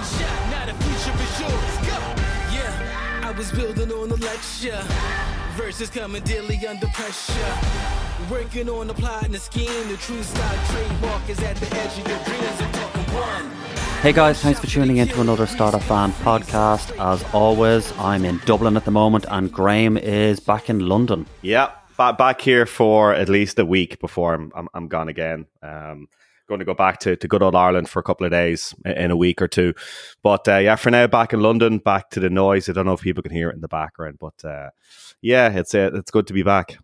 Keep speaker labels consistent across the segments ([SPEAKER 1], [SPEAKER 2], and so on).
[SPEAKER 1] one shot, now the future is yours. Go. Yeah, I was building on the lecture. Verses coming daily under pressure. Working on the plot and the scheme. The true style trademark is at the edge of your dreams. I'm talking one.
[SPEAKER 2] Hey guys, thanks for tuning in to another Startup Van podcast. As always, I'm in Dublin at the moment and Graham is back in London.
[SPEAKER 3] Yeah, back, back here for at least a week before I'm, I'm, I'm gone again. Um, going to go back to, to good old Ireland for a couple of days in a week or two. But uh, yeah, for now, back in London, back to the noise. I don't know if people can hear it in the background, but uh, yeah, it's uh, it's good to be back.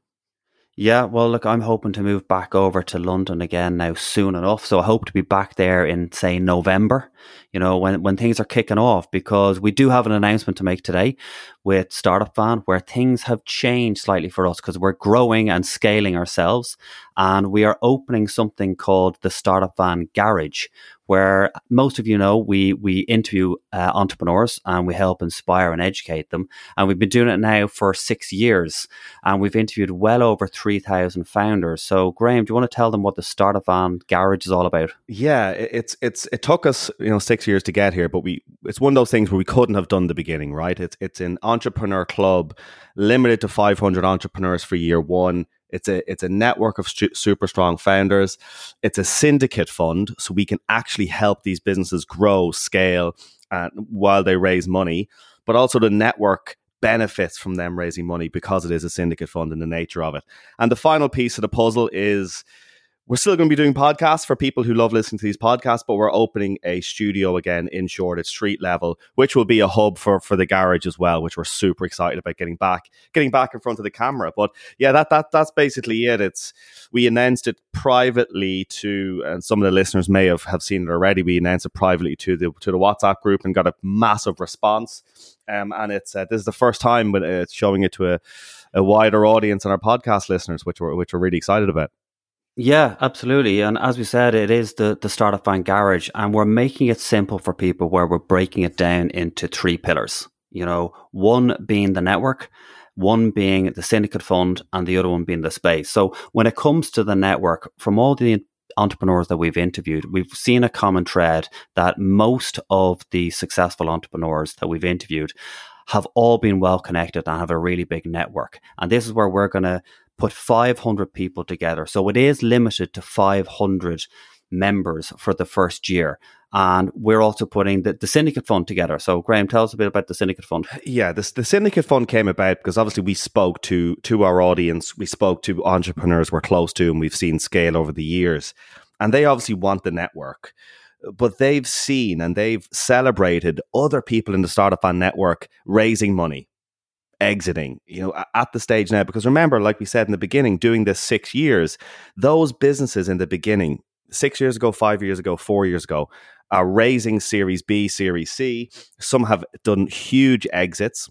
[SPEAKER 2] Yeah, well, look, I'm hoping to move back over to London again now soon enough. So I hope to be back there in, say, November, you know, when, when things are kicking off, because we do have an announcement to make today with Startup Van where things have changed slightly for us because we're growing and scaling ourselves. And we are opening something called the Startup Fan Garage, where most of you know we we interview uh, entrepreneurs and we help inspire and educate them. And we've been doing it now for six years, and we've interviewed well over three thousand founders. So, Graham, do you want to tell them what the Startup van Garage is all about?
[SPEAKER 3] Yeah, it's it's it took us you know six years to get here, but we it's one of those things where we couldn't have done the beginning, right? It's it's an entrepreneur club limited to five hundred entrepreneurs for year one it's a it's a network of stu- super strong founders. It's a syndicate fund, so we can actually help these businesses grow, scale, uh, while they raise money. But also the network benefits from them raising money because it is a syndicate fund in the nature of it. And the final piece of the puzzle is we're still going to be doing podcasts for people who love listening to these podcasts, but we're opening a studio again in Shoreditch street level, which will be a hub for for the garage as well, which we're super excited about getting back, getting back in front of the camera. But yeah, that that that's basically it. It's we announced it privately to, and some of the listeners may have, have seen it already. We announced it privately to the to the WhatsApp group and got a massive response. Um, and it's uh, this is the first time but it's showing it to a, a wider audience and our podcast listeners, which we're which we're really excited about.
[SPEAKER 2] Yeah, absolutely. And as we said, it is the, the Startup Van Garage, and we're making it simple for people where we're breaking it down into three pillars. You know, one being the network, one being the syndicate fund, and the other one being the space. So when it comes to the network, from all the entrepreneurs that we've interviewed, we've seen a common thread that most of the successful entrepreneurs that we've interviewed have all been well connected and have a really big network. And this is where we're going to put 500 people together. So it is limited to 500 members for the first year. And we're also putting the, the syndicate fund together. So, Graham, tell us a bit about the syndicate fund.
[SPEAKER 3] Yeah, this, the syndicate fund came about because obviously we spoke to to our audience, we spoke to entrepreneurs we're close to, and we've seen scale over the years, and they obviously want the network. But they've seen and they've celebrated other people in the Startup Van network raising money, exiting, you know, at the stage now. Because remember, like we said in the beginning, doing this six years, those businesses in the beginning, six years ago, five years ago, four years ago, are raising Series B, Series C. Some have done huge exits.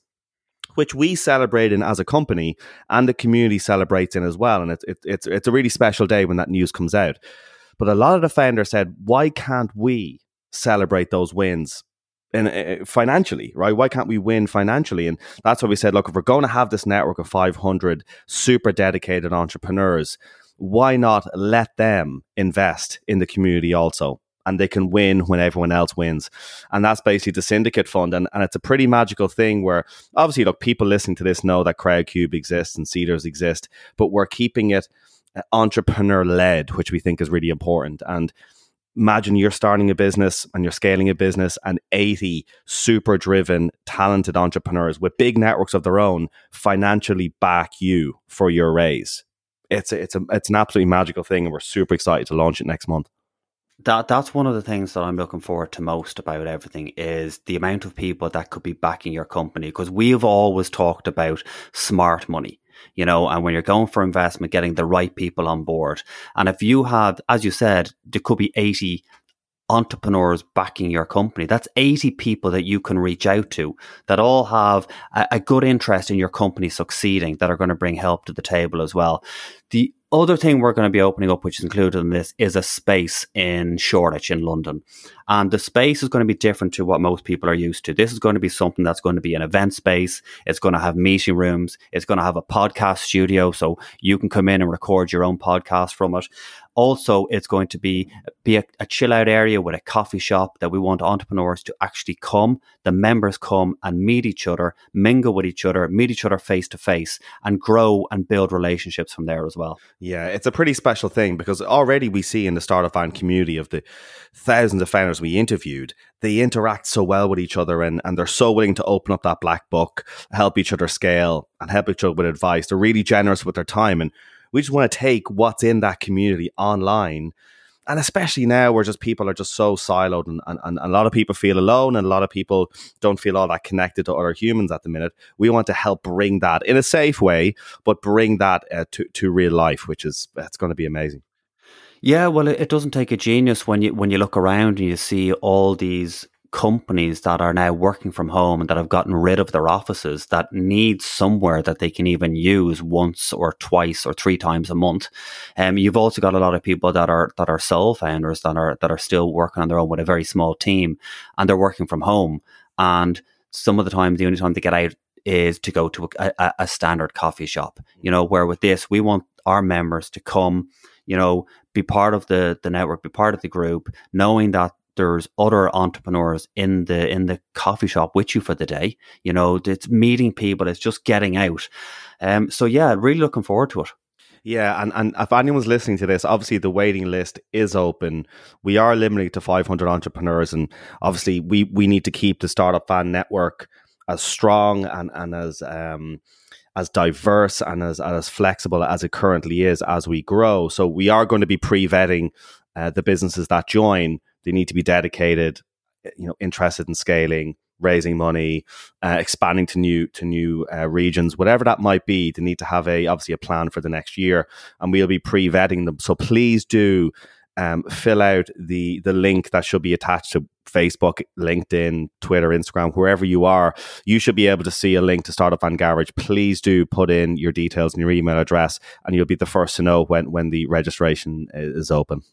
[SPEAKER 3] Which we celebrate in as a company, and the community celebrates in as well, and it's it, it's it's a really special day when that news comes out. But a lot of the founders said, "Why can't we celebrate those wins and uh, financially, right? Why can't we win financially? And that's why we said, look, if we're going to have this network of 500 super dedicated entrepreneurs, why not let them invest in the community also? And they can win when everyone else wins. And that's basically the syndicate fund. And, and it's a pretty magical thing where obviously, look, people listening to this know that Crowdcube exists and Seedrs exist, but we're keeping it uh, entrepreneur led, which we think is really important. And imagine you're starting a business and you're scaling a business and 80 super driven talented entrepreneurs with big networks of their own financially back you for your raise. It's a, it's a it's an absolutely magical thing and we're super excited to launch it next month.
[SPEAKER 2] That that's one of the things that I'm looking forward to most about everything is the amount of people that could be backing your company because we've always talked about smart money you know, and when you're going for investment, getting the right people on board. And if you have, as you said, there could be 80 entrepreneurs backing your company. That's 80 people that you can reach out to that all have a, a, good interest in your company succeeding that are going to bring help to the table as well. The other thing we're going to be opening up, which is included in this, is a space in Shoreditch in London. And the space is going to be different to what most people are used to. This is going to be something that's going to be an event space. It's going to have meeting rooms. It's going to have a podcast studio. So you can come in and record your own podcast from it. Also, it's going to be be a, a, chill out area with a coffee shop that we want entrepreneurs to actually come, the members come and meet each other, mingle with each other, meet each other face to face, and grow and build relationships from there as well.
[SPEAKER 3] Yeah, it's a pretty special thing because already we see in the startup van community of the thousands of founders we interviewed, they interact so well with each other and, and they're so willing to open up that black book, help each other scale, and help each other with advice. They're really generous with their time and we just want to take what's in that community online. And especially now where just people are just so siloed and, and, and a lot of people feel alone and a lot of people don't feel all that connected to other humans at the minute. We want to help bring that in a safe way, but bring that uh, to, to real life, which is, it's going to be amazing.
[SPEAKER 2] Yeah, well, it doesn't take a genius when you when you look around and you see all these companies that are now working from home and that have gotten rid of their offices that need somewhere that they can even use once or twice or three times a month. Um, you've also got a lot of people that are that are sole founders that are that are still working on their own with a very small team and they're working from home. And some of the time, the only time they get out is to go to a, a, a standard coffee shop. You know, where with this, we want our members to come, you know, be part of the the network, be part of the group, knowing that there's other entrepreneurs in the in the coffee shop with you for the day. You know, it's meeting people, it's just getting out. Um, so yeah, really looking forward to it.
[SPEAKER 3] Yeah, and, and if anyone's listening to this, obviously the waiting list is open. We are limited to 500 entrepreneurs, and obviously we we need to keep the startup van network as strong and and as um as diverse and as as flexible as it currently is as we grow. So we are going to be pre vetting uh, the businesses that join they need to be dedicated, you know, interested in scaling, raising money, uh, expanding to new to new uh, regions, whatever that might be. They need to have a obviously a plan for the next year, and we'll be pre vetting them. So please do. Um, fill out the the link that should be attached to Facebook, LinkedIn, Twitter, Instagram, wherever you are. You should be able to see a link to Startup Van Garage. Please do put in your details and your email address, and you'll be the first to know when when the registration is open.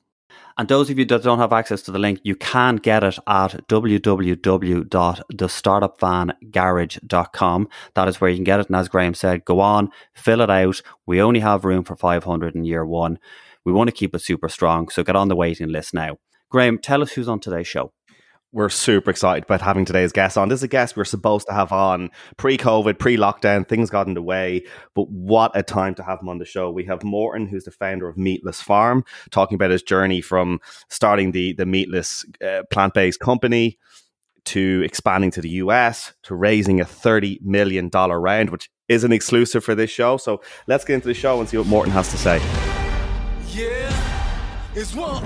[SPEAKER 2] And those of you that don't have access to the link, you can get it at www.thestartupvangarage.com. That is where you can get it. And as Graham said, go on, fill it out. We only have room for 500 in year one. We want to keep it super strong. So get on the waiting list now. Graham, tell us who's on today's show
[SPEAKER 3] we're super excited about having today's guest on. This is a guest we're supposed to have on pre COVID, pre lockdown. Things got in the way, but what a time to have him on the show. We have Morten, who's the founder of Meatless Farm, talking about his journey from starting the, the meatless uh, plant based company to expanding to the US to raising a $30 million round, which is an exclusive for this show. So let's get into the show and see what Morten has to say. Yeah, it's one,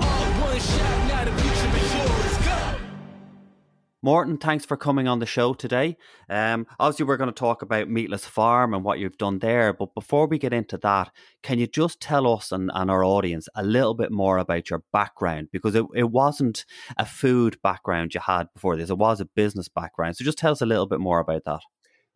[SPEAKER 2] Morten, thanks for coming on the show today. Um, obviously, we're going to talk about Meatless Farm and what you've done there. But before we get into that, can you just tell us and, and our audience a little bit more about your background? Because it, it wasn't a food background you had before this, it was a business background. So just tell us a little bit more about that.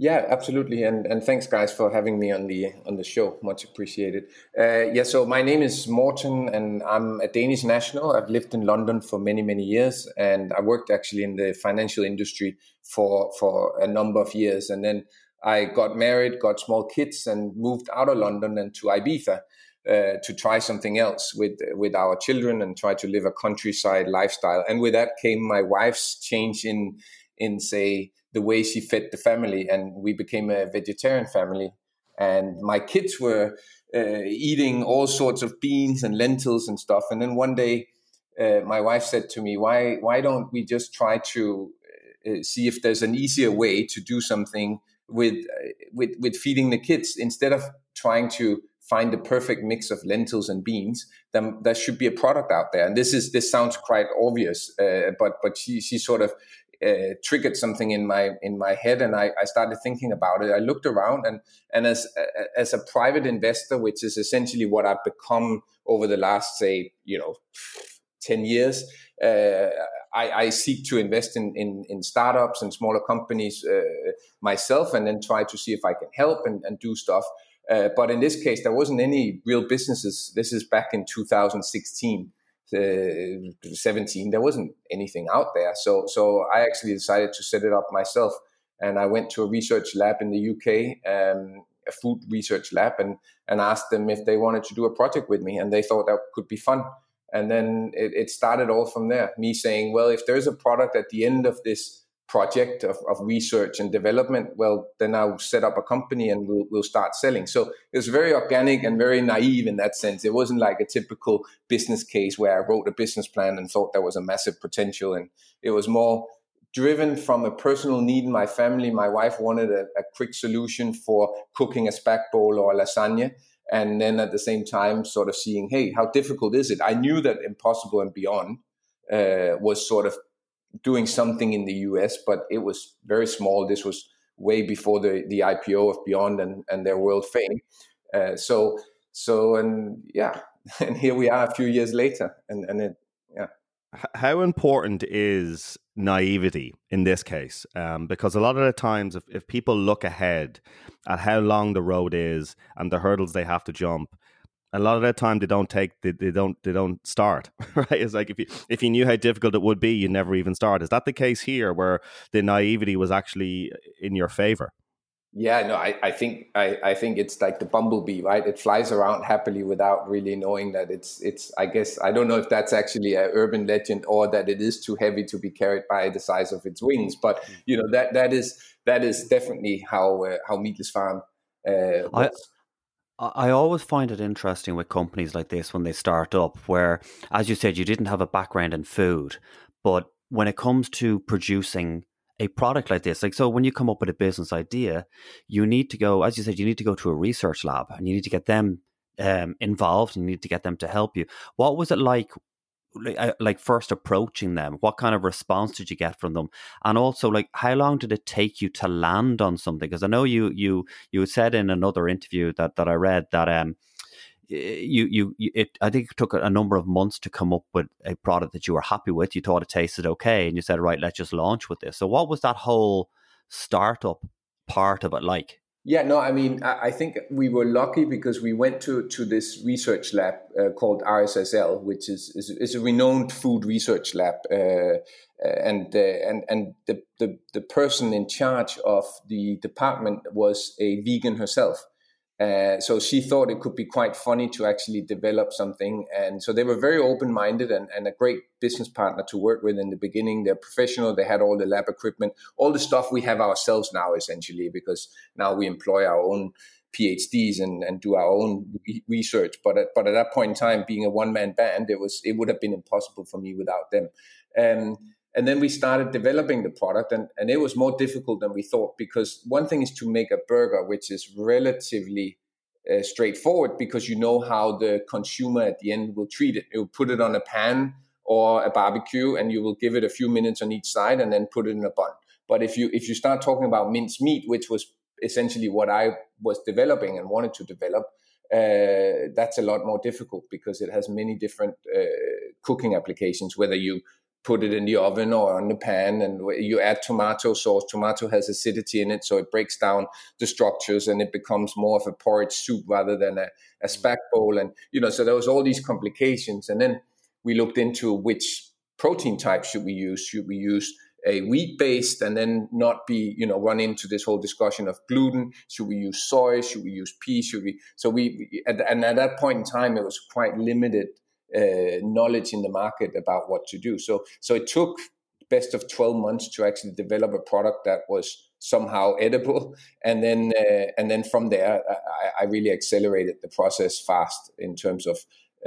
[SPEAKER 4] Yeah, absolutely, and and thanks guys for having me on the on the show. Much appreciated. Uh, yeah, so my name is Morten, and I'm a Danish national. I've lived in London for many many years, and I worked actually in the financial industry for for a number of years, and then I got married, got small kids, and moved out of London and to Ibiza. Uh, to try something else with with our children and try to live a countryside lifestyle. And with that came my wife's change in in say the way she fed the family, and we became a vegetarian family. And my kids were uh, eating all sorts of beans and lentils and stuff. And then one day, uh, my wife said to me, "Why why don't we just try to uh, see if there's an easier way to do something with uh, with with feeding the kids instead of trying to find the perfect mix of lentils and beans then there should be a product out there and this is this sounds quite obvious uh, but but she she sort of uh, triggered something in my in my head, and I, I started thinking about it. I looked around, and and as as a private investor, which is essentially what I've become over the last say you know ten years, uh, I, I, seek to invest in, in, in startups and smaller companies uh, myself, and then try to see if I can help and, and do stuff. Uh, but in this case, there wasn't any real businesses. This is back in 2016. Uh, 17 there wasn't anything out there. So so i actually decided to set it up myself. And i went to a research lab in the uk um, a food research lab and and asked them if they wanted to do a project with me and they thought that could be fun. And then it, it started all from there. Me saying well if there's a product at the end of this project of, of research and development, well, then I'll set up a company and we'll, we'll start selling. So it was very organic and very naive in that sense. It wasn't like a typical business case where I wrote a business plan and thought there was a massive potential. And it was more driven from a personal need in my family. My wife wanted a, a quick solution for cooking a spag bowl or lasagna. And then at the same time, sort of seeing, hey, how difficult is it? I knew that Impossible and Beyond uh, was sort of doing something in the US, but it was very small. This was way before the, the IPO of Beyond and, and their world fame. Uh, so, so, and yeah, and here we are a few years later. And, and it, yeah.
[SPEAKER 3] How important is naivety in this case? Um, because a lot of the times, if, if people look ahead at how long the road is and the hurdles they have to jump, a lot of that time they don't take they, they don't they don't start right? It's like if you if you knew how difficult it would be you never even start. Is that the case here where the naivety was actually in your favor?
[SPEAKER 4] Yeah no i, I think I, I think it's like the bumblebee right? It flies around happily without really knowing that it's it's i guess i don't know if that's actually an urban legend or that it is too heavy to be carried by the size of its wings but you know that that is that is definitely how uh, how meatless farm uh,
[SPEAKER 2] I, I always find it interesting with companies like this when they start up, where, as you said, you didn't have a background in food, but when it comes to producing a product like this, like so, when you come up with a business idea, you need to go, as you said, you need to go to a research lab and you need to get them um, involved. And you need to get them to help you. What was it like like first approaching them what kind of response did you get from them? And also like how long did it take you to land on something? Because i know you you you said in another interview that that i read that um you, you, you it i think it took a number of months to come up with a product that you were happy with. You thought it tasted okay and you said right let's just launch with this. So what was that whole startup part of it like
[SPEAKER 4] yeah, no, I mean, I, think we were lucky because we went to, to this research lab uh, called RSSL, which is, is, is, a renowned food research lab. Uh, uh and, uh, and, and the, the, the person in charge of the department was a vegan herself. Uh, so she thought it could be quite funny to actually develop something. And so they were very open minded and, and, a great business partner to work with in the beginning. They're professional, they had all the lab equipment, all the stuff we have ourselves now, essentially, because now we employ our own PhDs and, and do our own research. But at, but at that point in time, being a one man band, it was it would have been impossible for me without them. Um, and then we started developing the product, and, and it was more difficult than we thought because one thing is to make a burger, which is relatively uh, straightforward because you know how the consumer at the end will treat it. You'll put it on a pan or a barbecue, and you will give it a few minutes on each side, and then put it in a bun. But if you if you start talking about minced meat, which was essentially what I was developing and wanted to develop, uh, that's a lot more difficult because it has many different uh, cooking applications. Whether you put it in the oven or on the pan and you add tomato sauce. Tomato has acidity in it so it breaks down the structures and it becomes more of a porridge soup rather than a, a spag bowl and you know so there was all these complications. And then we looked into which protein type should we use. Should we use a wheat based and then not be you know run into this whole discussion of gluten? Should we use soy? Should we use pea? Should we so we and at that point in time it was quite limited uh, knowledge in the market about what to do. So so it took best of 12 months to actually develop a product that was somehow edible and then uh, and then from there I, I, really accelerated the process fast in terms of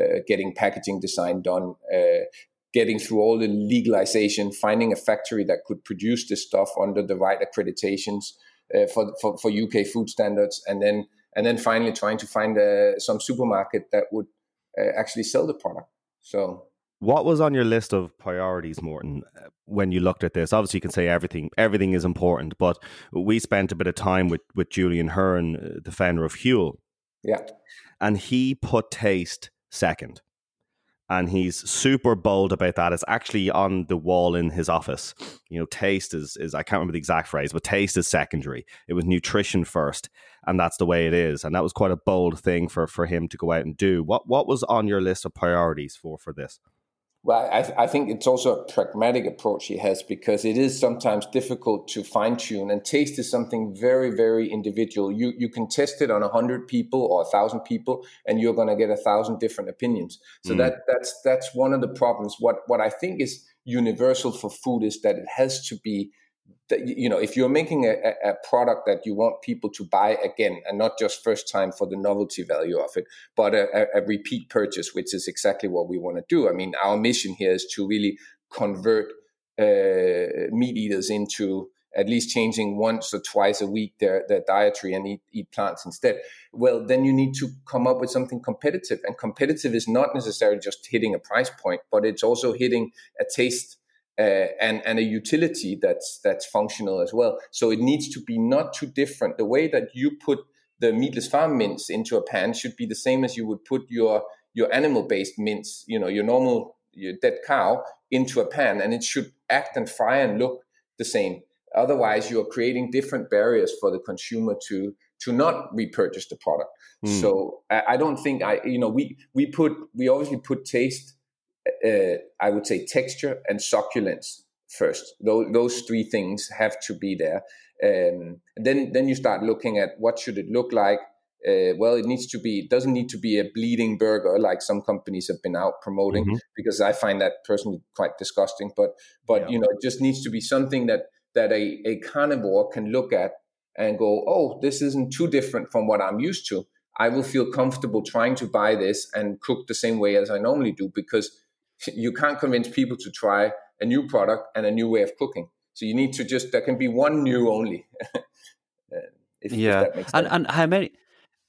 [SPEAKER 4] uh, getting packaging design done uh, getting through all the legalization finding a factory that could produce this stuff under the right accreditations uh, for, for, for UK food standards and then and then finally trying to find uh, some supermarket that would uh, actually sell the product. So
[SPEAKER 3] what was on your list of priorities, Morten, uh, when you looked at this? Obviously, you can say everything. Everything is important, but we spent a bit of time with with Julian Hearn, uh, the founder of Huel.
[SPEAKER 4] Yeah,
[SPEAKER 3] and he put taste second. and he's super bold about that. It's actually on the wall in his office. You know, taste is is I can't remember the exact phrase, but taste is secondary. It was nutrition first, and that's the way it is. And that was quite a bold thing for for him to go out and do. What what was on your list of priorities for for this?
[SPEAKER 4] Well, I, th- I, think it's also a pragmatic approach he has because it is sometimes difficult to fine tune, and taste is something very, very individual. You you can test it on a hundred people or a thousand people, and you're going to get a thousand different opinions. So mm. that that's that's one of the problems. What what I think is universal for food is that it has to be that you know if you're making a, a, product that you want people to buy again and not just first time for the novelty value of it but a, a repeat purchase which is exactly what we want to do. I mean our mission here is to really convert uh, meat eaters into at least changing once or twice a week their, their dietary and eat, eat plants instead. Well then you need to come up with something competitive and competitive is not necessarily just hitting a price point but it's also hitting a taste uh, and and a utility that's that's functional as well. So it needs to be not too different. The way that you put the meatless farm mince into a pan should be the same as you would put your your animal based mince, you know, your normal your dead cow into a pan, and it should act and fry and look the same. Otherwise, you are creating different barriers for the consumer to to not repurchase the product. Mm. So I, I don't think I, you know, we we put we obviously put taste uh, I would say texture and succulence first. Those, those three things have to be there. Um, then then you start looking at what should it look like. Uh, well, it needs to be. It doesn't need to be a bleeding burger like some companies have been out promoting mm-hmm. because I find that personally quite disgusting. But but yeah. you know, it just needs to be something that that a, a carnivore can look at and go, oh, this isn't too different from what I'm used to. I will feel comfortable trying to buy this and cook the same way as I normally do because you can't convince people to try a new product and a new way of cooking. So you need to just there can be one new only.
[SPEAKER 2] Uh, if, yeah, if and and how many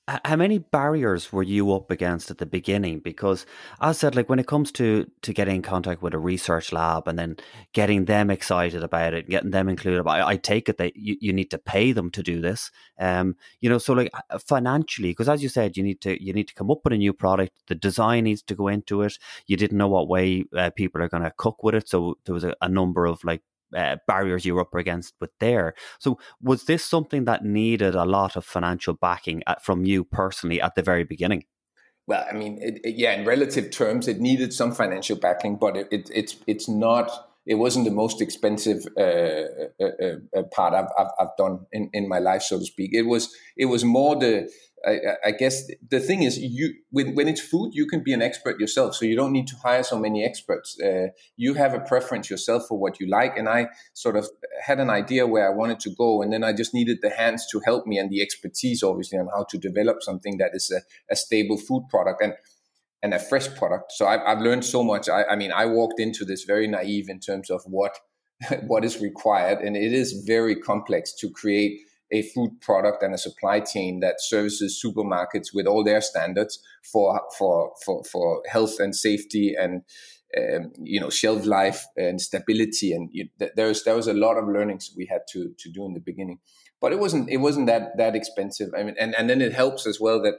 [SPEAKER 2] how many barriers were you up against at the beginning? Because as I said, like when it comes to to getting in contact with a research lab and then getting them excited about it, getting them included, I, I take it that you, you need to pay them to do this. Um, you know, so like uh, financially, because as you said, you need to you need to come up with a new product. The design needs to go into it. You didn't know what way uh, people are going to cook with it, so there was a, a number of like uh, barriers you were up against with there. So was this something that needed a lot of financial backing at, from you personally at the very beginning?
[SPEAKER 4] Well, I mean, it, it, yeah, in relative terms, it needed some financial backing, but it, it's it's not. It wasn't the most expensive uh, uh, uh, uh part I've, I've, I've done in, in my life, so to speak. It was it was more the I, I, guess the thing is, you when, when it's food, you can be an expert yourself, so you don't need to hire so many experts. Uh, you have a preference yourself for what you like, and I sort of had an idea where I wanted to go, and then I just needed the hands to help me and the expertise, obviously, on how to develop something that is a, a stable food product and and a fresh product. So I've, I've learned so much. I, I mean, I walked into this very naive in terms of what what is required, and it is very complex to create a food product and a supply chain that services supermarkets with all their standards for for for, for health and safety and um, you know shelf life and stability and you, there was there was a lot of learnings we had to to do in the beginning but it wasn't it wasn't that that expensive i mean and and then it helps as well that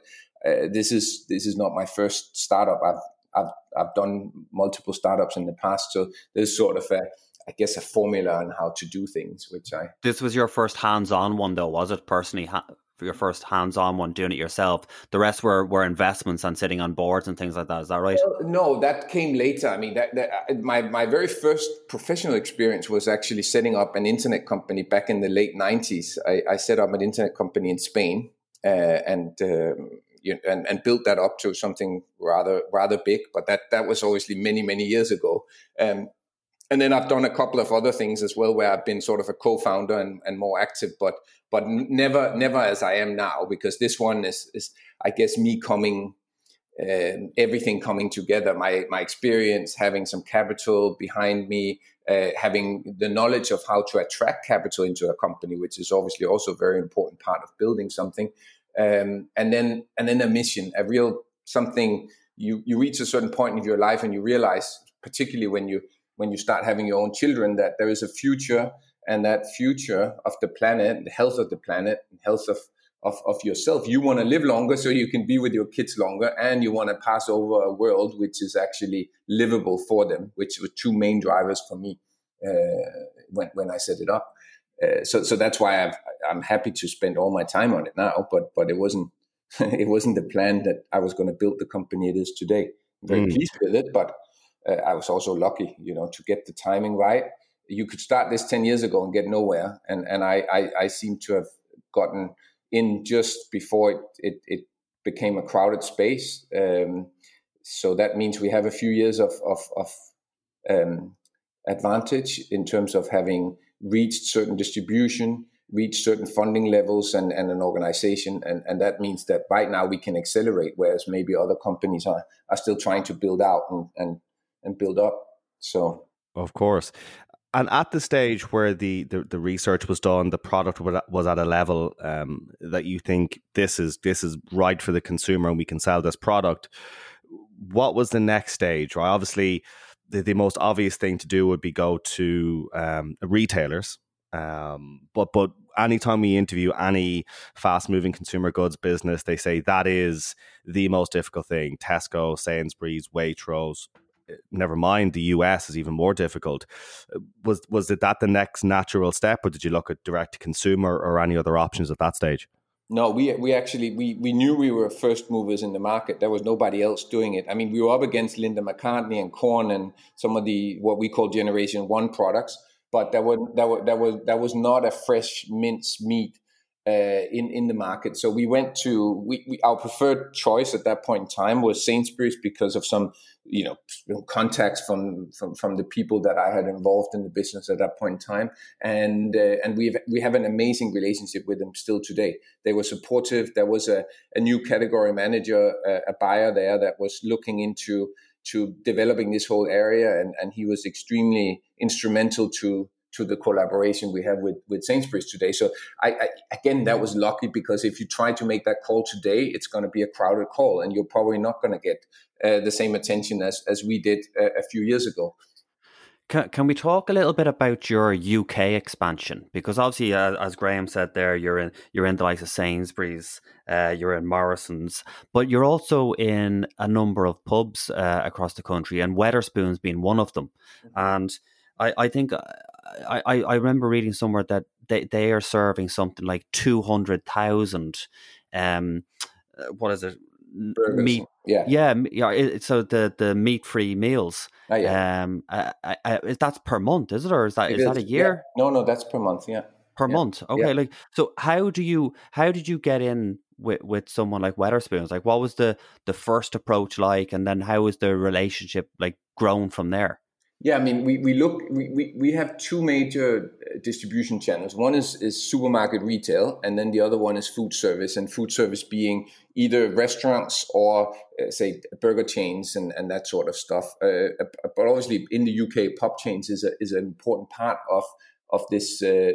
[SPEAKER 4] uh, this is this is not my first startup i've I've, I've done multiple startups in the past, so there's sort of a, I guess, a formula on how to do things, which I.
[SPEAKER 2] This was your first hands on one, though, was it? Personally, ha- your first hands on one, doing it yourself. The rest were, were investments and sitting on boards and things like that. Is that right?
[SPEAKER 4] Well, no, that came later. I mean, that, that, uh, my, my very first professional experience was actually setting up an internet company back in the late 90s. I, I set up an internet company in Spain uh, and. Um, and, and built that up to something rather rather big. But that that was obviously many many years ago. Um, and then I've done a couple of other things as well, where I've been sort of a co-founder and, and more active, but but never never as I am now, because this one is is I guess me coming. Uh, everything coming together, my my experience, having some capital behind me, uh, having the knowledge of how to attract capital into a company, which is obviously also a very important part of building something, um, and then and then a mission, a real something. You you reach a certain point in your life, and you realize, particularly when you when you start having your own children that there is a future and that future of the planet, the health of the planet, health of of, of yourself. You want to live longer so you can be with your kids longer, and you want to pass over a world which is actually livable for them, which were two main drivers for me uh, when when I set it up. Uh, so so that's why I've, I'm happy to spend all my time on it now. But but it wasn't it wasn't the plan that I was going to build the company it is today. I'm very mm. pleased with it, but uh, I was also lucky, you know, to get the timing right. You could start this ten years ago and get nowhere, and and I I, I seem to have gotten in just before it it, it became a crowded space. Um, so that means we have a few years of of, of um, advantage in terms of having reached certain distribution, reached certain funding levels and, and an organization. And, and that means that right now we can accelerate, whereas maybe other companies are, are still trying to build out and, and, and build up. So,
[SPEAKER 3] of course. And at the stage where the, the, the, research was done, the product was at a level um, that you think this is this is right for the consumer, and we can sell this product. What was the next stage? Right, obviously, the, the most obvious thing to do would be go to um, retailers. Um, but but anytime we interview any fast moving consumer goods business, they say that is the most difficult thing. Tesco, Sainsbury's, Waitrose. Eh, never mind, the US is even more difficult. Was was it that the next natural step, or did you look at direct to consumer or any other options at that stage?
[SPEAKER 4] No, we we actually we we knew we were first movers in the market. There was nobody else doing it. I mean, we were up against Linda McCartney and Quorn and some of the what we call Generation One products, but that was that was that was that was not a fresh mince meat uh, in in the market. So we went to we, we, our preferred choice at that point in time was Sainsbury's because of some you know contacts from from from the people that I had involved in the business at that point in time, and uh, and we have we have an amazing relationship with them still today. They were supportive. There was a, a new category manager, a, a buyer there that was looking into to developing this whole area, and and he was extremely instrumental to to the collaboration we have with with Sainsbury's today. So I, I, again, that was lucky because if you try to make that call today, it's going to be a crowded call, and you're probably not going to get uh, the same attention as as we did a, a few years ago.
[SPEAKER 2] Can, can we talk a little bit about your UK expansion? Because obviously, uh, as Graham said there, you're in you're in the likes of Sainsbury's, uh, you're in Morrison's, but you're also in a number of pubs uh, across the country, and Wetherspoons being one of them. Mm-hmm. And I, I think uh, I, I remember reading somewhere that they, they are serving something like 200,000 um uh, what is it?
[SPEAKER 4] Burgers. meat yeah.
[SPEAKER 2] Yeah yeah so the the meat free meals
[SPEAKER 4] oh, yeah. um
[SPEAKER 2] I, I, I, that's per month is it or is that is, is that a year?
[SPEAKER 4] Yeah. no no that's per month yeah.
[SPEAKER 2] Per
[SPEAKER 4] yeah.
[SPEAKER 2] month? Okay like so how do you how did you get in with with someone like Wetherspoons like what was the the first approach like and then how was the relationship like grown from there
[SPEAKER 4] yeah, I mean, we, we look, we, we, we have two major uh, distribution channels. One is, is supermarket retail, and then the other one is food service, and food service being either restaurants or, uh, say, burger chains and, and that sort of stuff. Uh, uh but obviously, in the UK, pub chains is, a, is an important part of, of this. Uh,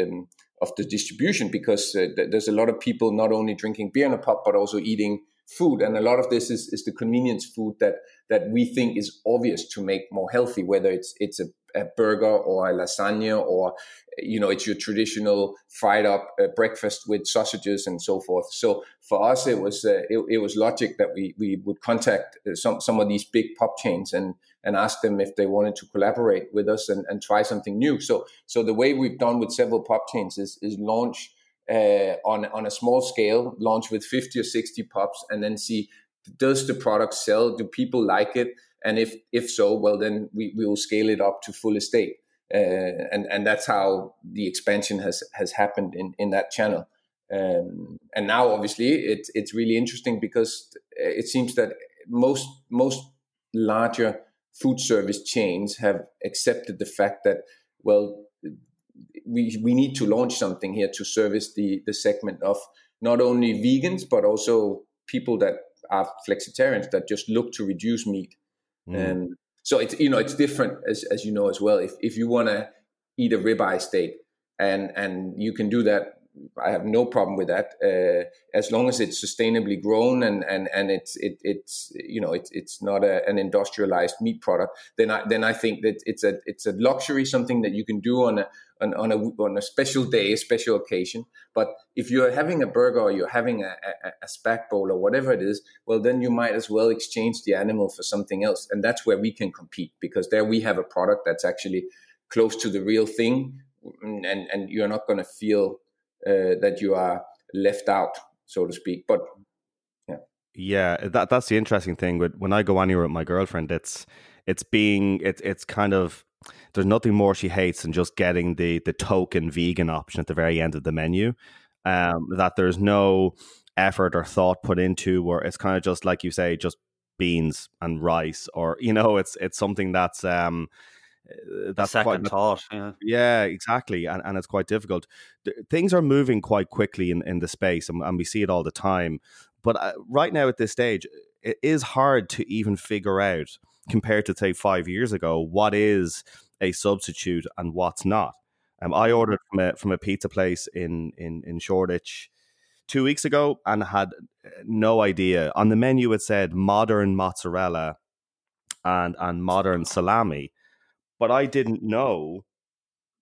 [SPEAKER 4] um, of the distribution because uh, there's a lot of people not only drinking beer in a pub but also eating food and a lot of this is, is the convenience food that that we think is obvious to make more healthy whether it's it's a, a burger or a lasagna or you know it's your traditional fried up uh, breakfast with sausages and so forth. So for us it was uh, it, it, was logic that we we would contact uh, some some of these big pub chains and and ask them if they wanted to collaborate with us and, and try something new. So so the way we've done with several pub chains is is launch uh, on on a small scale, launch with 50 or 60 pubs, and then see does the product sell? Do people like it? And if if so, well then we, we will scale it up to full estate. Uh, and and that's how the expansion has has happened in in that channel. Um, and now obviously it's it's really interesting because it seems that most most larger food service chains have accepted the fact that well we we need to launch something here to service the the segment of not only vegans but also people that are flexitarians that just look to reduce meat. Mm. And so it's you know it's different as as you know as well. If if you want to eat a ribeye steak and and you can do that I have no problem with that uh, as long as it's sustainably grown and and and it's it, it's you know it's it's not a, an industrialized meat product. Then I then I think that it's a it's a luxury, something that you can do on a on, on a on a special day, a special occasion. But if you're having a burger or you're having a, a, a spag bowl or whatever it is, well then you might as well exchange the animal for something else, and that's where we can compete because there we have a product that's actually close to the real thing and and you're not going to feel that you are left out, so to speak. But
[SPEAKER 3] yeah, yeah, that that's the interesting thing. With when I go anywhere with my girlfriend, it's it's being it's it's kind of there's nothing more she hates than just getting the the token vegan option at the very end of the menu. Um, that there's no effort or thought put into, where it's kind of just like you say, just beans and rice, or you know, it's it's something that's um
[SPEAKER 2] uh, that's second quite, thought. Yeah,
[SPEAKER 3] yeah, exactly, and and it's quite difficult. Things are moving quite quickly in in the space, and, and we see it all the time. But uh, right now, at this stage, it is hard to even figure out, compared to say five years ago, what is a substitute and what's not. Um, I ordered from a from a pizza place in in in Shoreditch two weeks ago and had uh, no idea. On the menu, it said modern mozzarella and and modern salami but I didn't know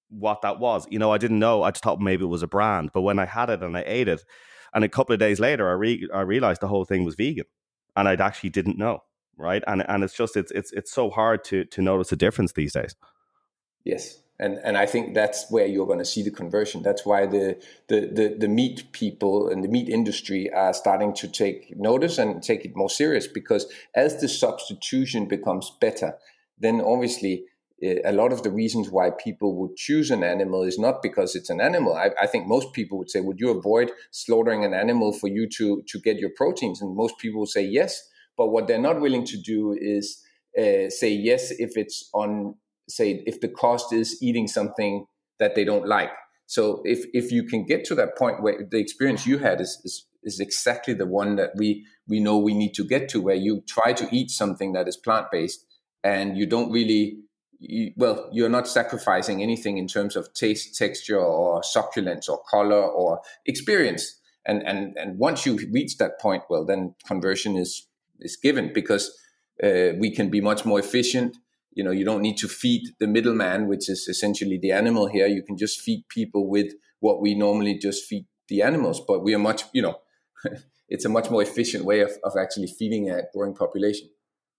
[SPEAKER 3] what that was. You know, I didn't know. I just thought maybe it was a brand. But when I had it and I ate it, and a couple of days later, I re- I realized the whole thing was vegan, and I actually didn't know. Right, and and it's just it's it's it's so hard to to notice a difference these days.
[SPEAKER 4] Yes, and and I think that's where you're going to see the conversion. That's why the, the the the meat people and the meat industry are starting to take notice and take it more serious because as the substitution becomes better, then obviously a lot of the reasons why people would choose an animal is not because it's an animal. I, I, think most people would say, would you avoid slaughtering an animal for you to, to get your proteins? And most people say yes. But what they're not willing to do is uh, say yes if it's on, say, if the cost is eating something that they don't like. So if, if you can get to that point where the experience you had is, is, is exactly the one that we, we know we need to get to, where you try to eat something that is plant based and you don't really you, well, you're not sacrificing anything in terms of taste, texture, or succulence, or color, or experience. And and and once you reach that point, well, then conversion is is given because uh, we can be much more efficient. You know, you don't need to feed the middleman, which is essentially the animal here. You can just feed people with what we normally just feed the animals, but we are much, you know, it's a much more efficient way of, of actually feeding a growing population.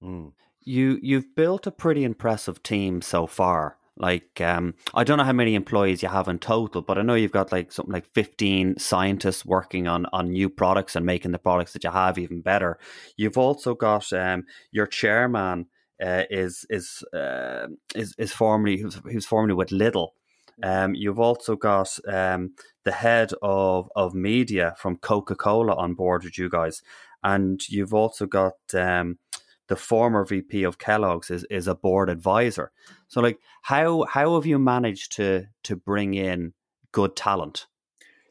[SPEAKER 2] Mm you you've built a pretty impressive team so far. Like um, I don't know how many employees you have in total, but I know you've got like something like fifteen scientists working on on new products and making the products that you have even better. You've also got um, your chairman uh, is is uh, is is formerly was, formerly with Lidl. Um, you've also got um, the head of, of media from Coca Cola on board with you guys, and you've also got um, the former VP of Kellogg's is, is a board advisor. So like how how have you managed to to bring in good talent?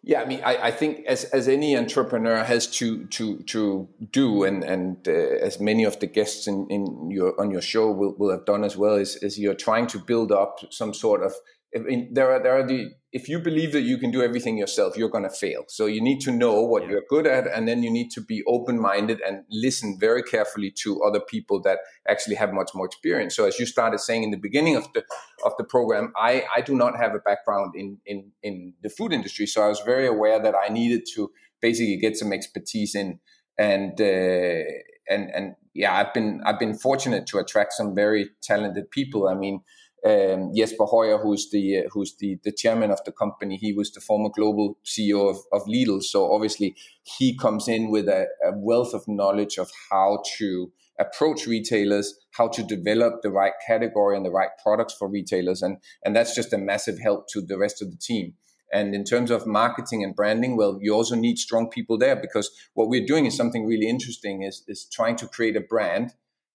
[SPEAKER 4] Yeah, I mean, I, I think as, as any entrepreneur has to to to do, and and uh, as many of the guests in, in your on your show will, will have done as well, is, is you're trying to build up some sort of I mean, there are there are the if you believe that you can do everything yourself, you're going to fail. So you need to know what yeah. you're good at, and then you need to be open minded and listen very carefully to other people that actually have much more experience. So as you started saying in the beginning of the of the program, I I do not have a background in in in the food industry, so I was very aware that I needed to basically get some expertise in and. Uh, and and yeah, I've been I've been fortunate to attract some very talented people. I mean, um, Jesper Høyer, who's the uh, who's the the chairman of the company, he was the former global CEO of, of Lidl. So obviously, he comes in with a, a wealth of knowledge of how to approach retailers, how to develop the right category and the right products for retailers, and and that's just a massive help to the rest of the team. And in terms of marketing and branding, well, you also need strong people there because what we're doing is something really interesting. is is trying to create a brand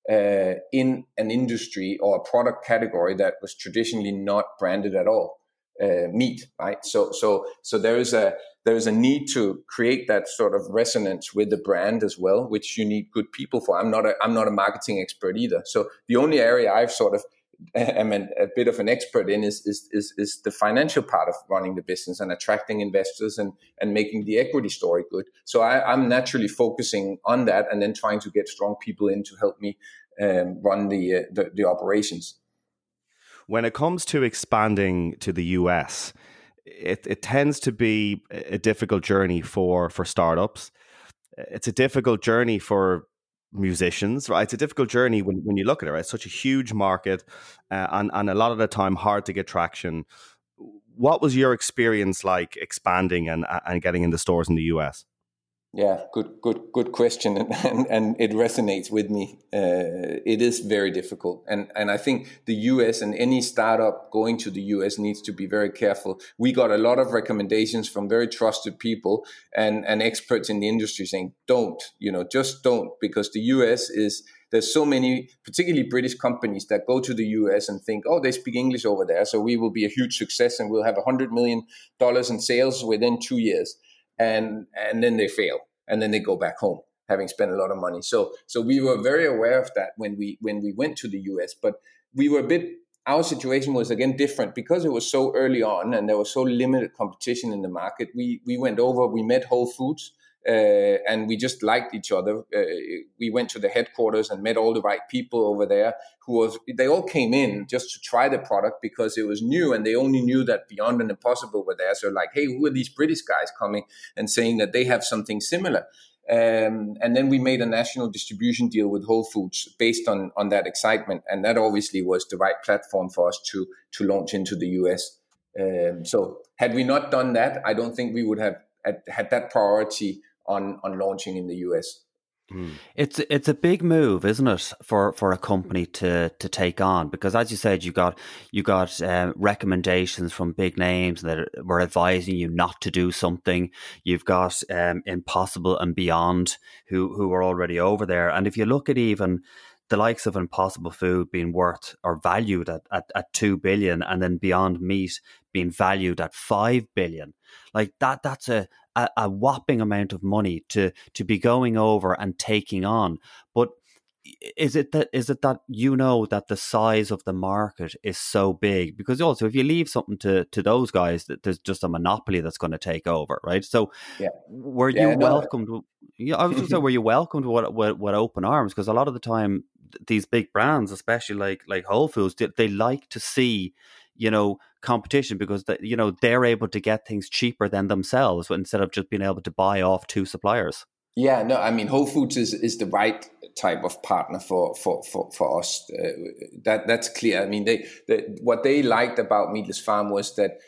[SPEAKER 4] uh, in an industry or a product category that was traditionally not branded at all. Uh, meat, right? So, so, so there is a there is a need to create that sort of resonance with the brand as well, which you need good people for. I'm not a I'm not a marketing expert either. So the only area I've sort of am a, a bit of an expert in is, is, is is the financial part of running the business and attracting investors and and making the equity story good. So I, I'm naturally focusing on that and then trying to get strong people in to help me um, run the, uh, the the operations.
[SPEAKER 3] When it comes to expanding to the US, it, it tends to be a difficult journey for for startups. It's a difficult journey for musicians, right? It's a difficult journey when, when you look at it, right? It's such a huge market uh, and, and a lot of the time hard to get traction. What was your experience like expanding and, and getting into stores in the US?
[SPEAKER 4] Yeah, good, good, good question, and, and, and it resonates with me. Uh, it is very difficult, and and I think the U.S. and any startup going to the U.S. needs to be very careful. We got a lot of recommendations from very trusted people and and experts in the industry saying, "Don't, you know, just don't," because the U.S. is there's so many, particularly British companies that go to the US and think, oh, they speak English over there, so we will be a huge success and we'll have a hundred million dollars in sales within two years and and then they fail and then they go back home having spent a lot of money. So so we were very aware of that when we when we went to the US but we were a bit our situation was again different. Because it was so early on and there was so limited competition in the market we we went over we met Whole Foods uh, and we just liked each other. Uh, we went to the headquarters and met all the right people over there. Who was they all came in just to try the product because it was new, and they only knew that Beyond and Impossible were there. So like, hey, who are these British guys coming and saying that they have something similar? Um, and then we made a national distribution deal with Whole Foods based on on that excitement, and that obviously was the right platform for us to to launch into the US. Um, so had we not done that, I don't think we would have had, had that priority on on launching in the US.
[SPEAKER 2] Mm. It's it's a big move, isn't it, for, for a company to to take on? Because as you said, you got you got uh, recommendations from big names that were advising you not to do something. You've got um, Impossible and Beyond, who who are already over there. And if you look at even the likes of Impossible Food being worth or valued at, at, at two billion, and then Beyond Meat being valued at five billion, like that that's a, a, a whopping amount of money to to be going over and taking on. But is it that is it that you know that the size of the market is so big because also if you leave something to to those guys that there's just a monopoly that's going to take over right so yeah. were you yeah, welcomed no. yeah i was just say were you welcomed with, with, with open arms because a lot of the time these big brands especially like like whole foods they, they like to see you know competition because you know they're able to get things cheaper than themselves instead of just being able to buy off two suppliers.
[SPEAKER 4] Yeah, no, I mean Whole Foods is, is the right type of partner for for for, for us. Uh, that that's clear. I mean, they, they what they liked about Meatless Farm was that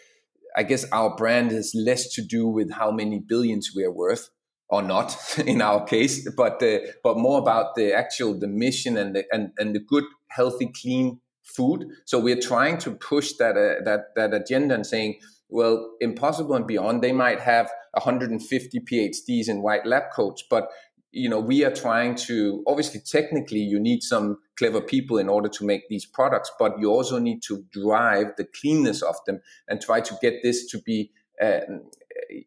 [SPEAKER 4] I guess our brand has less to do with how many billions we are worth or not in our case, but uh, but more about the actual the mission and the and, and the good, healthy, clean food. So we're trying to push that uh, that that agenda and saying, well, impossible and beyond. They might have 150 PhDs in white lab coats, but you know we are trying to obviously technically you need some clever people in order to make these products but you also need to drive the cleanness of them and try to get this to be uh,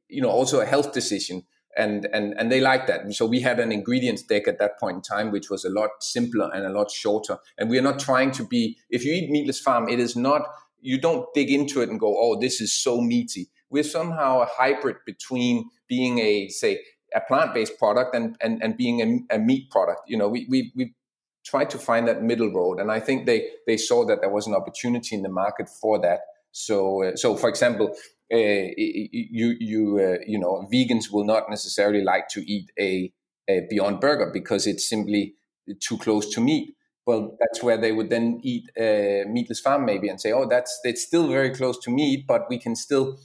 [SPEAKER 4] you know also a health decision and and and they like that. So we had an ingredients deck at that point in time, which was a lot simpler and a lot shorter. And we are not trying to be. If you eat meatless farm, it is not. You don't dig into it and go, "Oh, this is so meaty." We're somehow a hybrid between being a say a plant based product and and and being a, a meat product. You know, we we we tried to find that middle road, and I think they they saw that there was an opportunity in the market for that. So, uh, so for example, uh, you you uh, you know vegans will not necessarily like to eat a, a Beyond Burger because it's simply too close to meat. Well, that's where they would then eat a meatless farm maybe and say, oh, that's it's still very close to meat, but we can still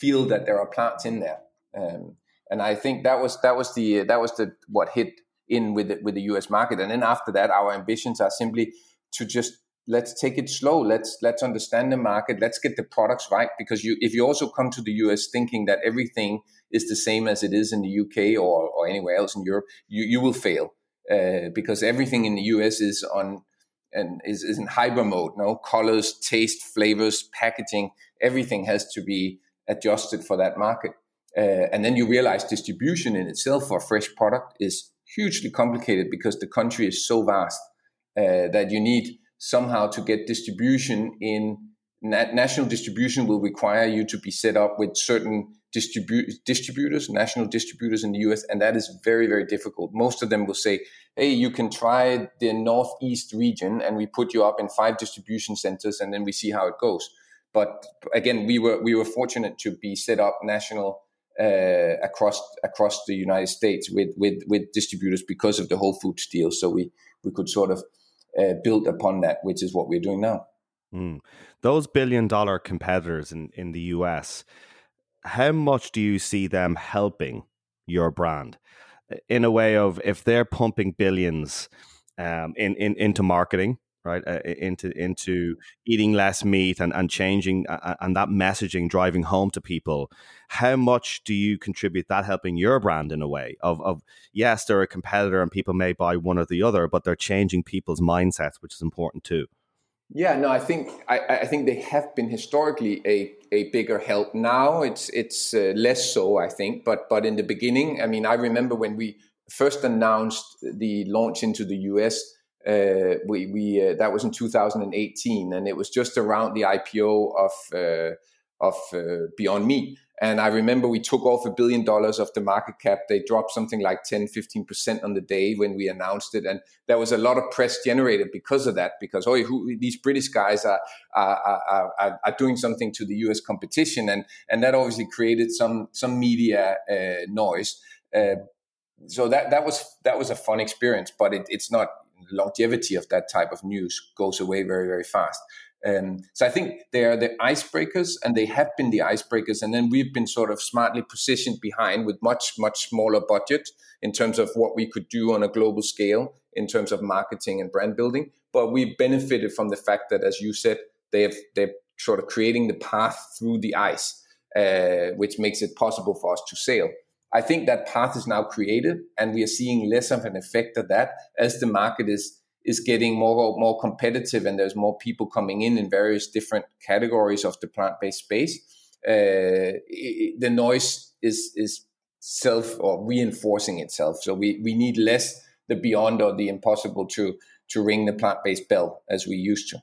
[SPEAKER 4] feel that there are plants in there. Um, and I think that was that was the that was the what hit in with the, with the U.S. market. And then after that, our ambitions are simply to just let's take it slow. Let's let's understand the market. Let's get the products right because you if you also come to the US thinking that everything is the same as it is in the UK or, or anywhere else in Europe, you, you will fail uh, because everything in the US is on and is, is in hyper mode. No colors, taste, flavors, packaging, everything has to be adjusted for that market. Uh, and then you realize distribution in itself for a fresh product is hugely complicated because the country is so vast uh, that you need somehow to get distribution in national distribution will require you to be set up with certain distribu- distributors, national distributors in the US, and that is very, very difficult. Most of them will say, hey, you can try the Northeast region, and we put you up in five distribution centers, and then we see how it goes. But again, we were we were fortunate to be set up national uh, across across the United States with with with distributors because of the Whole Foods deal. So we we could sort of uh, build upon that, which is what we're doing now.
[SPEAKER 3] Mm. Those billion dollar competitors in, in the US, how much do you see them helping your brand in a way of if they're pumping billions um, in, in into marketing, right, uh, into into eating less meat and, and changing uh, and that messaging driving home to people, how much do you contribute that helping your brand in a way of, of yes, they're a competitor and people may buy one or the other, but they're changing people's mindsets, which is important too.
[SPEAKER 4] Yeah, no, I think I, I, think they have been historically a, a bigger help. Now it's it's uh, less so, I think. But but in the beginning, I mean, I remember when we first announced the launch into the US. Uh, we we uh, that was in 2018, and it was just around the IPO of uh, of uh, Beyond Meat. And I remember we took off a billion dollars of the market cap. They dropped something like 10, 15% on the day when we announced it. And there was a lot of press generated because of that, because, oh, who, these British guys are, are, are, are, doing something to the US competition. And, and that obviously created some, some media uh, noise. Uh, so that, that was, that was a fun experience, but it, it's not longevity of that type of news goes away very, very fast. Um, so I think they are the icebreakers, and they have been the icebreakers. And then we've been sort of smartly positioned behind with much much smaller budget in terms of what we could do on a global scale in terms of marketing and brand building. But we've benefited from the fact that, as you said, they have they're sort of creating the path through the ice, uh, which makes it possible for us to sail. I think that path is now created, and we are seeing less of an effect of that as the market is is getting more more competitive and there's more people coming in in various different categories of the plant-based space. Uh, it, the noise is is self or reinforcing itself. So we we need less the beyond or the impossible to to ring the plant-based bell as we used to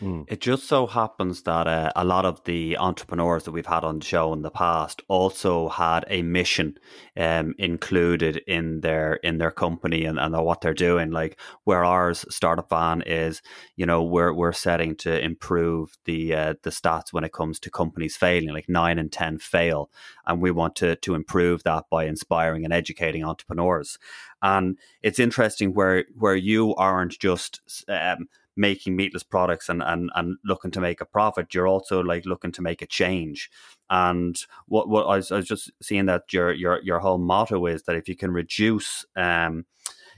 [SPEAKER 2] Mm. It just so happens that uh, a lot of the entrepreneurs that we've had on the show in the past also had a mission um, included in their in their company and, and what they're doing. Like where ours startup van is, you know, we're we're setting to improve the uh, the stats when it comes to companies failing. Like nine and ten fail, and we want to to improve that by inspiring and educating entrepreneurs. And it's interesting where where you aren't just um, making meatless products and, and, and looking to make a profit, you're also like looking to make a change. And what what I was, I was just seeing that your your your whole motto is that if you can reduce um,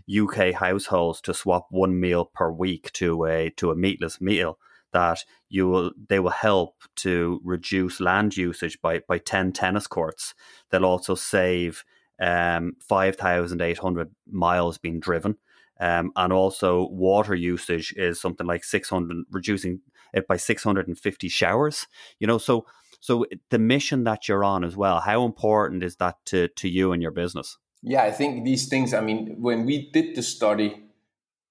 [SPEAKER 2] UK households to swap one meal per week to a to a meatless meal, that you will they will help to reduce land usage by by ten tennis courts. They'll also save um, five thousand eight hundred miles being driven. Um, and also water usage is something like 600 reducing it by 650 showers you know? So so the mission that you're on as well how important is that to to you and your business?
[SPEAKER 4] Yeah i think these things i mean when we did the study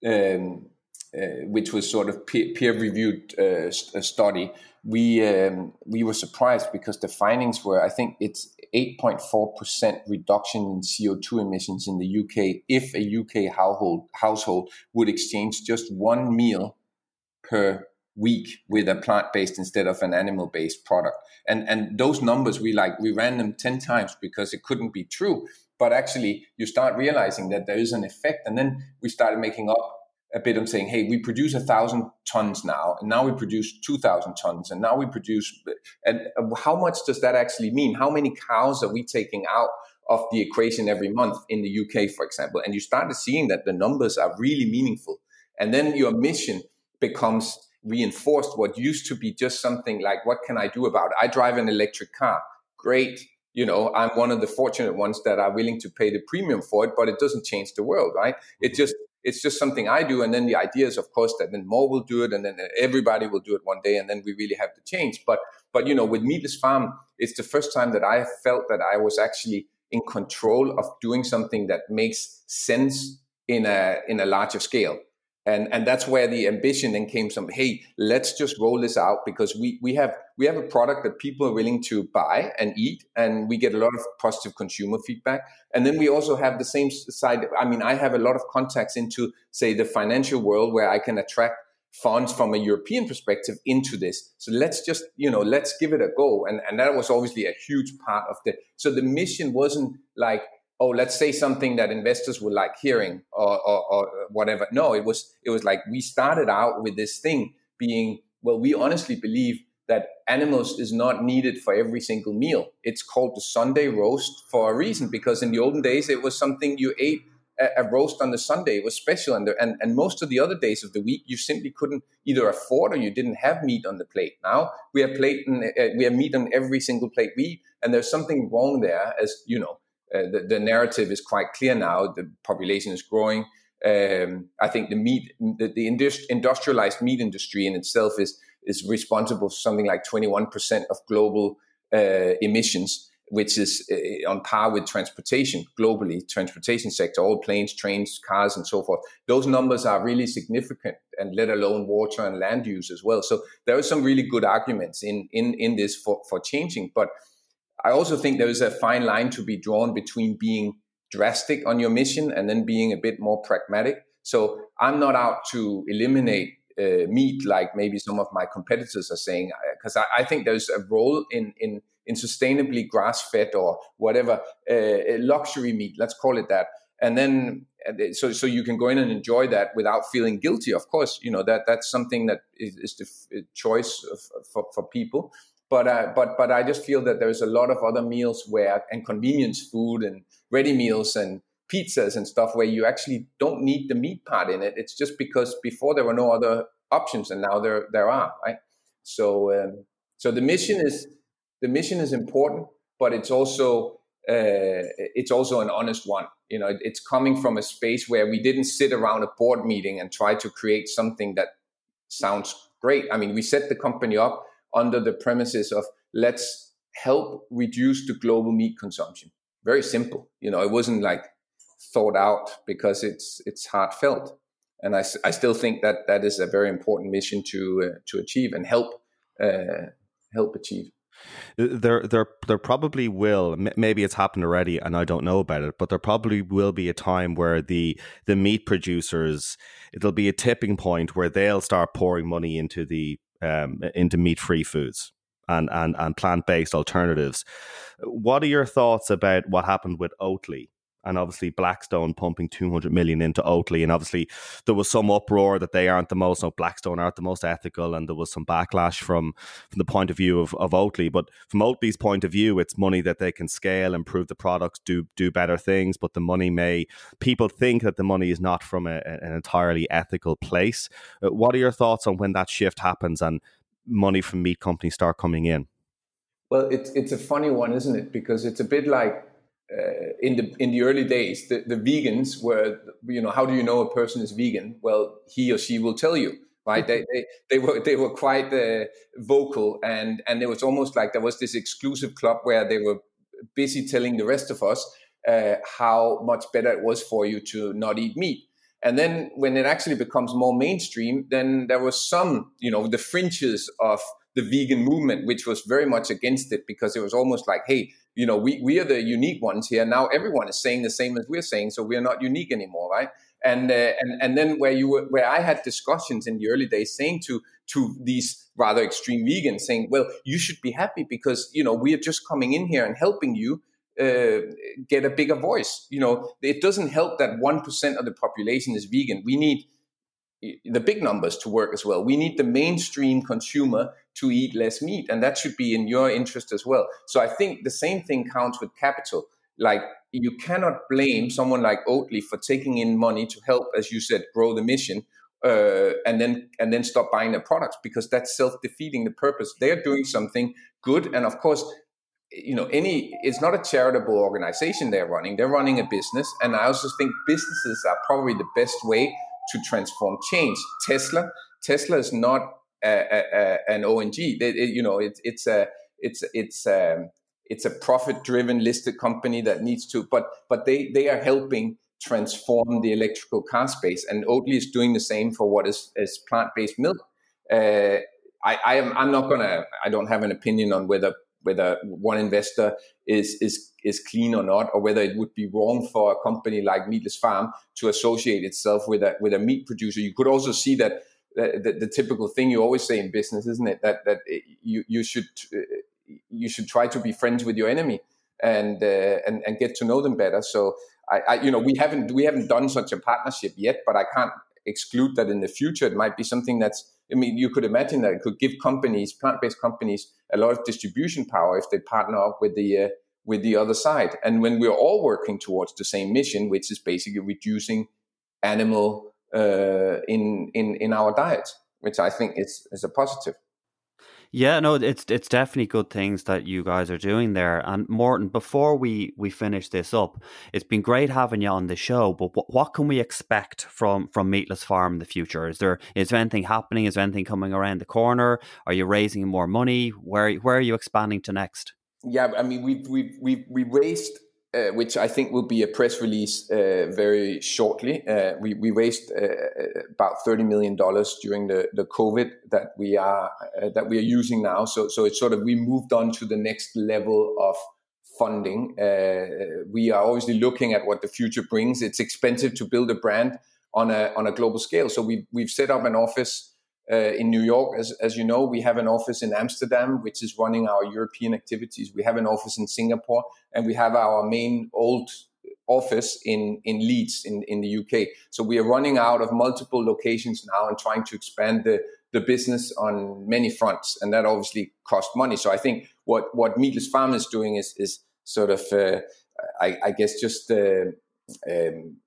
[SPEAKER 4] um, which was sort of peer reviewed uh, study we um, we were surprised because the findings were I think it's 8.4% reduction in CO2 emissions in the UK if a UK household household would exchange just one meal per week with a plant-based instead of an animal-based product. And and those numbers we like we ran them 10 times because it couldn't be true. But actually you start realizing that there is an effect and then we started making up a bit of saying, hey, we produce a thousand tons now, and now we produce 2,000 tons, and now we produce, and how much does that actually mean? How many cows are we taking out of the equation every month in the UK, for example? And you started seeing that the numbers are really meaningful. And then your mission becomes reinforced what used to be just something like, what can I do about it? I drive an electric car. Great. You know, I'm one of the fortunate ones that are willing to pay the premium for it, but it doesn't change the world, right? It just it's just something I do. And then the idea is, of course, that then more will do it and then everybody will do it one day. And then we really have to change. But, but, you know, with Meatless Farm, it's the first time that I felt that I was actually in control of doing something that makes sense in a, in a larger scale. And and that's where the ambition then came from. Hey let's just roll this out because we we have we have a product that people are willing to buy and eat and we get a lot of positive consumer feedback. And then we also have the same side i mean i have a lot of contacts into say the financial world where i can attract funds from a european perspective into this. So let's just you know let's give it a go. And and that was obviously a huge part of the so the mission wasn't like oh let's say something that investors would like hearing or, or, or, whatever. No it was it was like we started out with this thing being well we honestly believe that animals is not needed for every single meal. It's called the sunday roast for a reason because in the olden days it was something you ate a, a roast on the sunday. It was special. And, the, and and most of the other days of the week you simply couldn't either afford or you didn't have meat on the plate. Now we have plate and, uh, we have meat on every single plate we eat. And there's something wrong there as you know uh, the, the, narrative is quite clear now. The population is growing. Um, I think the meat, the, the industrialized meat industry in itself is is responsible for something like 21% of global uh, emissions, which is uh, on par with transportation globally. Transportation sector, all planes, trains, cars, and so forth. Those numbers are really significant, and let alone water and land use as well. So there are some really good arguments in in in this for for changing, but I also think there is a fine line to be drawn between being drastic on your mission and then being a bit more pragmatic. So I'm not out to eliminate uh, meat like maybe some of my competitors are saying, because I, I, think there's a role in in in sustainably grass fed or whatever uh, luxury meat, let's call it that. And then uh, so so you can go in and enjoy that without feeling guilty. Of course, you know that that's something that is, is the choice of, for for people. But uh, but but I just feel that there's a lot of other meals where and convenience food and ready meals and pizzas and stuff where you actually don't need the meat part in it. It's just because before there were no other options and now there there are right. So um, so the mission is the mission is important, but it's also uh, it's also an honest one. You know, it's coming from a space where we didn't sit around a board meeting and try to create something that sounds great. I mean, we set the company up under the premises of let's help reduce the global meat consumption. Very simple. You know, it wasn't like thought out because it's it's heartfelt. And I, I still think that that is a very important mission to uh, to achieve and help uh, help achieve.
[SPEAKER 3] There, there, there probably will. Maybe it's happened already, and I don't know about it. But there probably will be a time where the the meat producers, it'll be a tipping point where they'll start pouring money into the um, into meat free foods and, and, and plant based alternatives. What are your thoughts about what happened with Oatly? And obviously Blackstone pumping 200 million into Oatly. And obviously there was some uproar that they aren't the most, no, Blackstone aren't the most ethical. And there was some backlash from, from the point of view of, of Oatly. But from Oatly's point of view, it's money that they can scale, improve the products, do, do better things. But the money may, people think that the money is not from a, an entirely ethical place. Uh, what are your thoughts on when that shift happens and money from meat companies start coming in?
[SPEAKER 4] Well, it's it's a funny one, isn't it? Because it's a bit like uh, in the in the early days, the, the vegans were, you know, how do you know a person is vegan? Well, he or she will tell you, right? they, they, they were they were quite uh, vocal, and and it was almost like there was this exclusive club where they were busy telling the rest of us uh, how much better it was for you to not eat meat. And then when it actually becomes more mainstream, then there was some, you know, the fringes of the vegan movement, which was very much against it because it was almost like, hey, you know, we, we are the unique ones here. Now everyone is saying the same as we're saying, so we're not unique anymore, right? And uh, and and then where you were, where I had discussions in the early days saying to to these rather extreme vegans, saying, well, you should be happy because you know we are just coming in here and helping you uh, get a bigger voice. You know, it doesn't help that one percent of the population is vegan. We need the big numbers to work as well. We need the mainstream consumer to eat less meat, and that should be in your interest as well. So I think the same thing counts with capital. Like you cannot blame someone like Oatly for taking in money to help, as you said, grow the mission, uh, and then and then stop buying their products because that's self defeating the purpose. They're doing something good, and of course, you know, any it's not a charitable organization they're running. They're running a business, and I also think businesses are probably the best way to transform change. Tesla, Tesla is not an ONG. It, it, you know, it, it's a it's it's um, it's a profit driven listed company that needs to, but but they they are helping transform the electrical car space. And Oatly is doing the same for what is, is plant based milk. Uh, I, I am I'm not gonna I don't have an opinion on whether whether one investor is is is clean or not, or whether it would be wrong for a company like Meatless Farm to associate itself with a with a meat producer. You could also see that the, the, the typical thing you always say in business, isn't it? That that you you should uh, you should try to be friends with your enemy and uh, and and get to know them better. So I, I you know we haven't we haven't done such a partnership yet, but I can't exclude that in the future it might be something that's I mean, you could imagine that it could give companies, plant-based companies, a lot of distribution power if they partner up with the uh, with the other side. And when we're all working towards the same mission, which is basically reducing animal uh, in in in our diet, which I think is is a positive.
[SPEAKER 2] Yeah, no, it's it's definitely good things that you guys are doing there. And Morten, before we we finish this up, it's been great having you on the show. But what, what can we expect from from Meatless Farm in the future? Is there is there anything happening? Is there anything coming around the corner? Are you raising more money? Where where are you expanding to next?
[SPEAKER 4] Yeah, I mean, we we we we raised uh, which I think will be a press release uh, very shortly. Uh, we, we raised uh, about thirty million dollars during the, the COVID that we are uh, that we are using now. So so it's sort of we moved on to the next level of funding. We are obviously looking at what the future brings. It's expensive to build a brand on a on a global scale. So we we've set up an office uh, in New York. As, as you know, we have an office in Amsterdam, which is running our European activities. We have an office in Singapore, and we have our main old office in, in Leeds in, in the UK. So we are running out of multiple locations now and trying to expand the, the business on many fronts. And that obviously costs money. So I think what, what Meatless Farm is doing is, is sort of, uh, I, I, guess, just uh, um,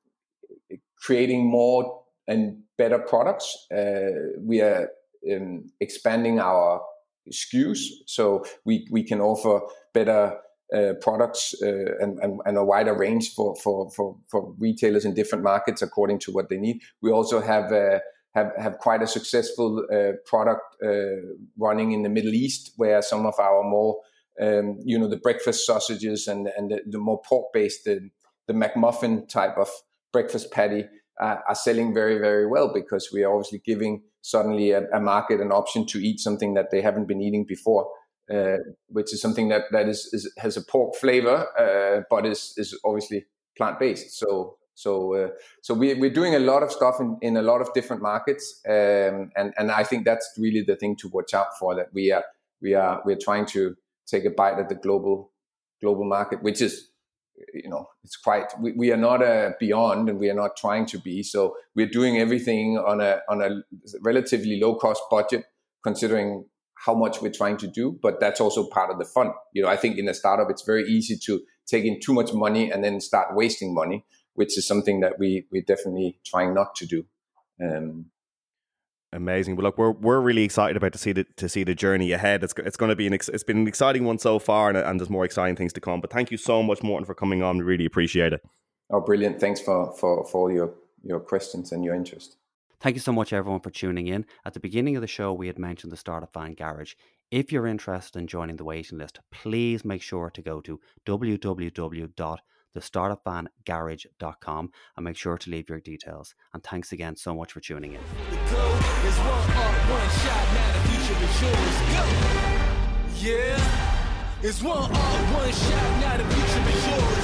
[SPEAKER 4] creating more and better products. Uh, we are um, expanding our SKUs, so we, we can offer better uh, products uh, and, and, and, a wider range for, for, for, for, retailers in different markets according to what they need. We also have uh, have, have quite a successful uh, product uh, running in the Middle East, where some of our more um, you know the breakfast sausages and and the, the more pork based the, the McMuffin type of breakfast patty uh, are selling very, very well because we are obviously giving suddenly a, a, market an option to eat something that they haven't been eating before, uh, which is something that, that is, is has a pork flavor, uh, but is, is obviously plant based. So, so, uh, so we, we're doing a lot of stuff in, in a lot of different markets. Um, and, and I think that's really the thing to watch out for that we are, we are, we're trying to take a bite at the global, global market, which is you know it's quite we, we are not a beyond and we are not trying to be. So we're doing everything on a on a relatively low cost budget considering how much we're trying to do but that's also part of the fun. You know i think in a startup it's very easy to take in too much money and then start wasting money which is something that we we're definitely trying not to do. Um,
[SPEAKER 3] Amazing. Well, look, we're we're really excited about to see the to see the journey ahead. It's it's going to be an it's been an exciting one so far, and, and there's more exciting things to come. But thank you so much, Morten, for coming on. We really appreciate it.
[SPEAKER 4] Oh, brilliant! Thanks for for for all your your questions and your interest.
[SPEAKER 2] Thank you so much, everyone, for tuning in. At the beginning of the show, we had mentioned the Startup Van Garage. If you're interested in joining the waiting list, please make sure to go to www thestartupvangarage.com and make sure to leave your details. And thanks again so much for tuning in. Yeah, it's one art, one shot, now the future is yours.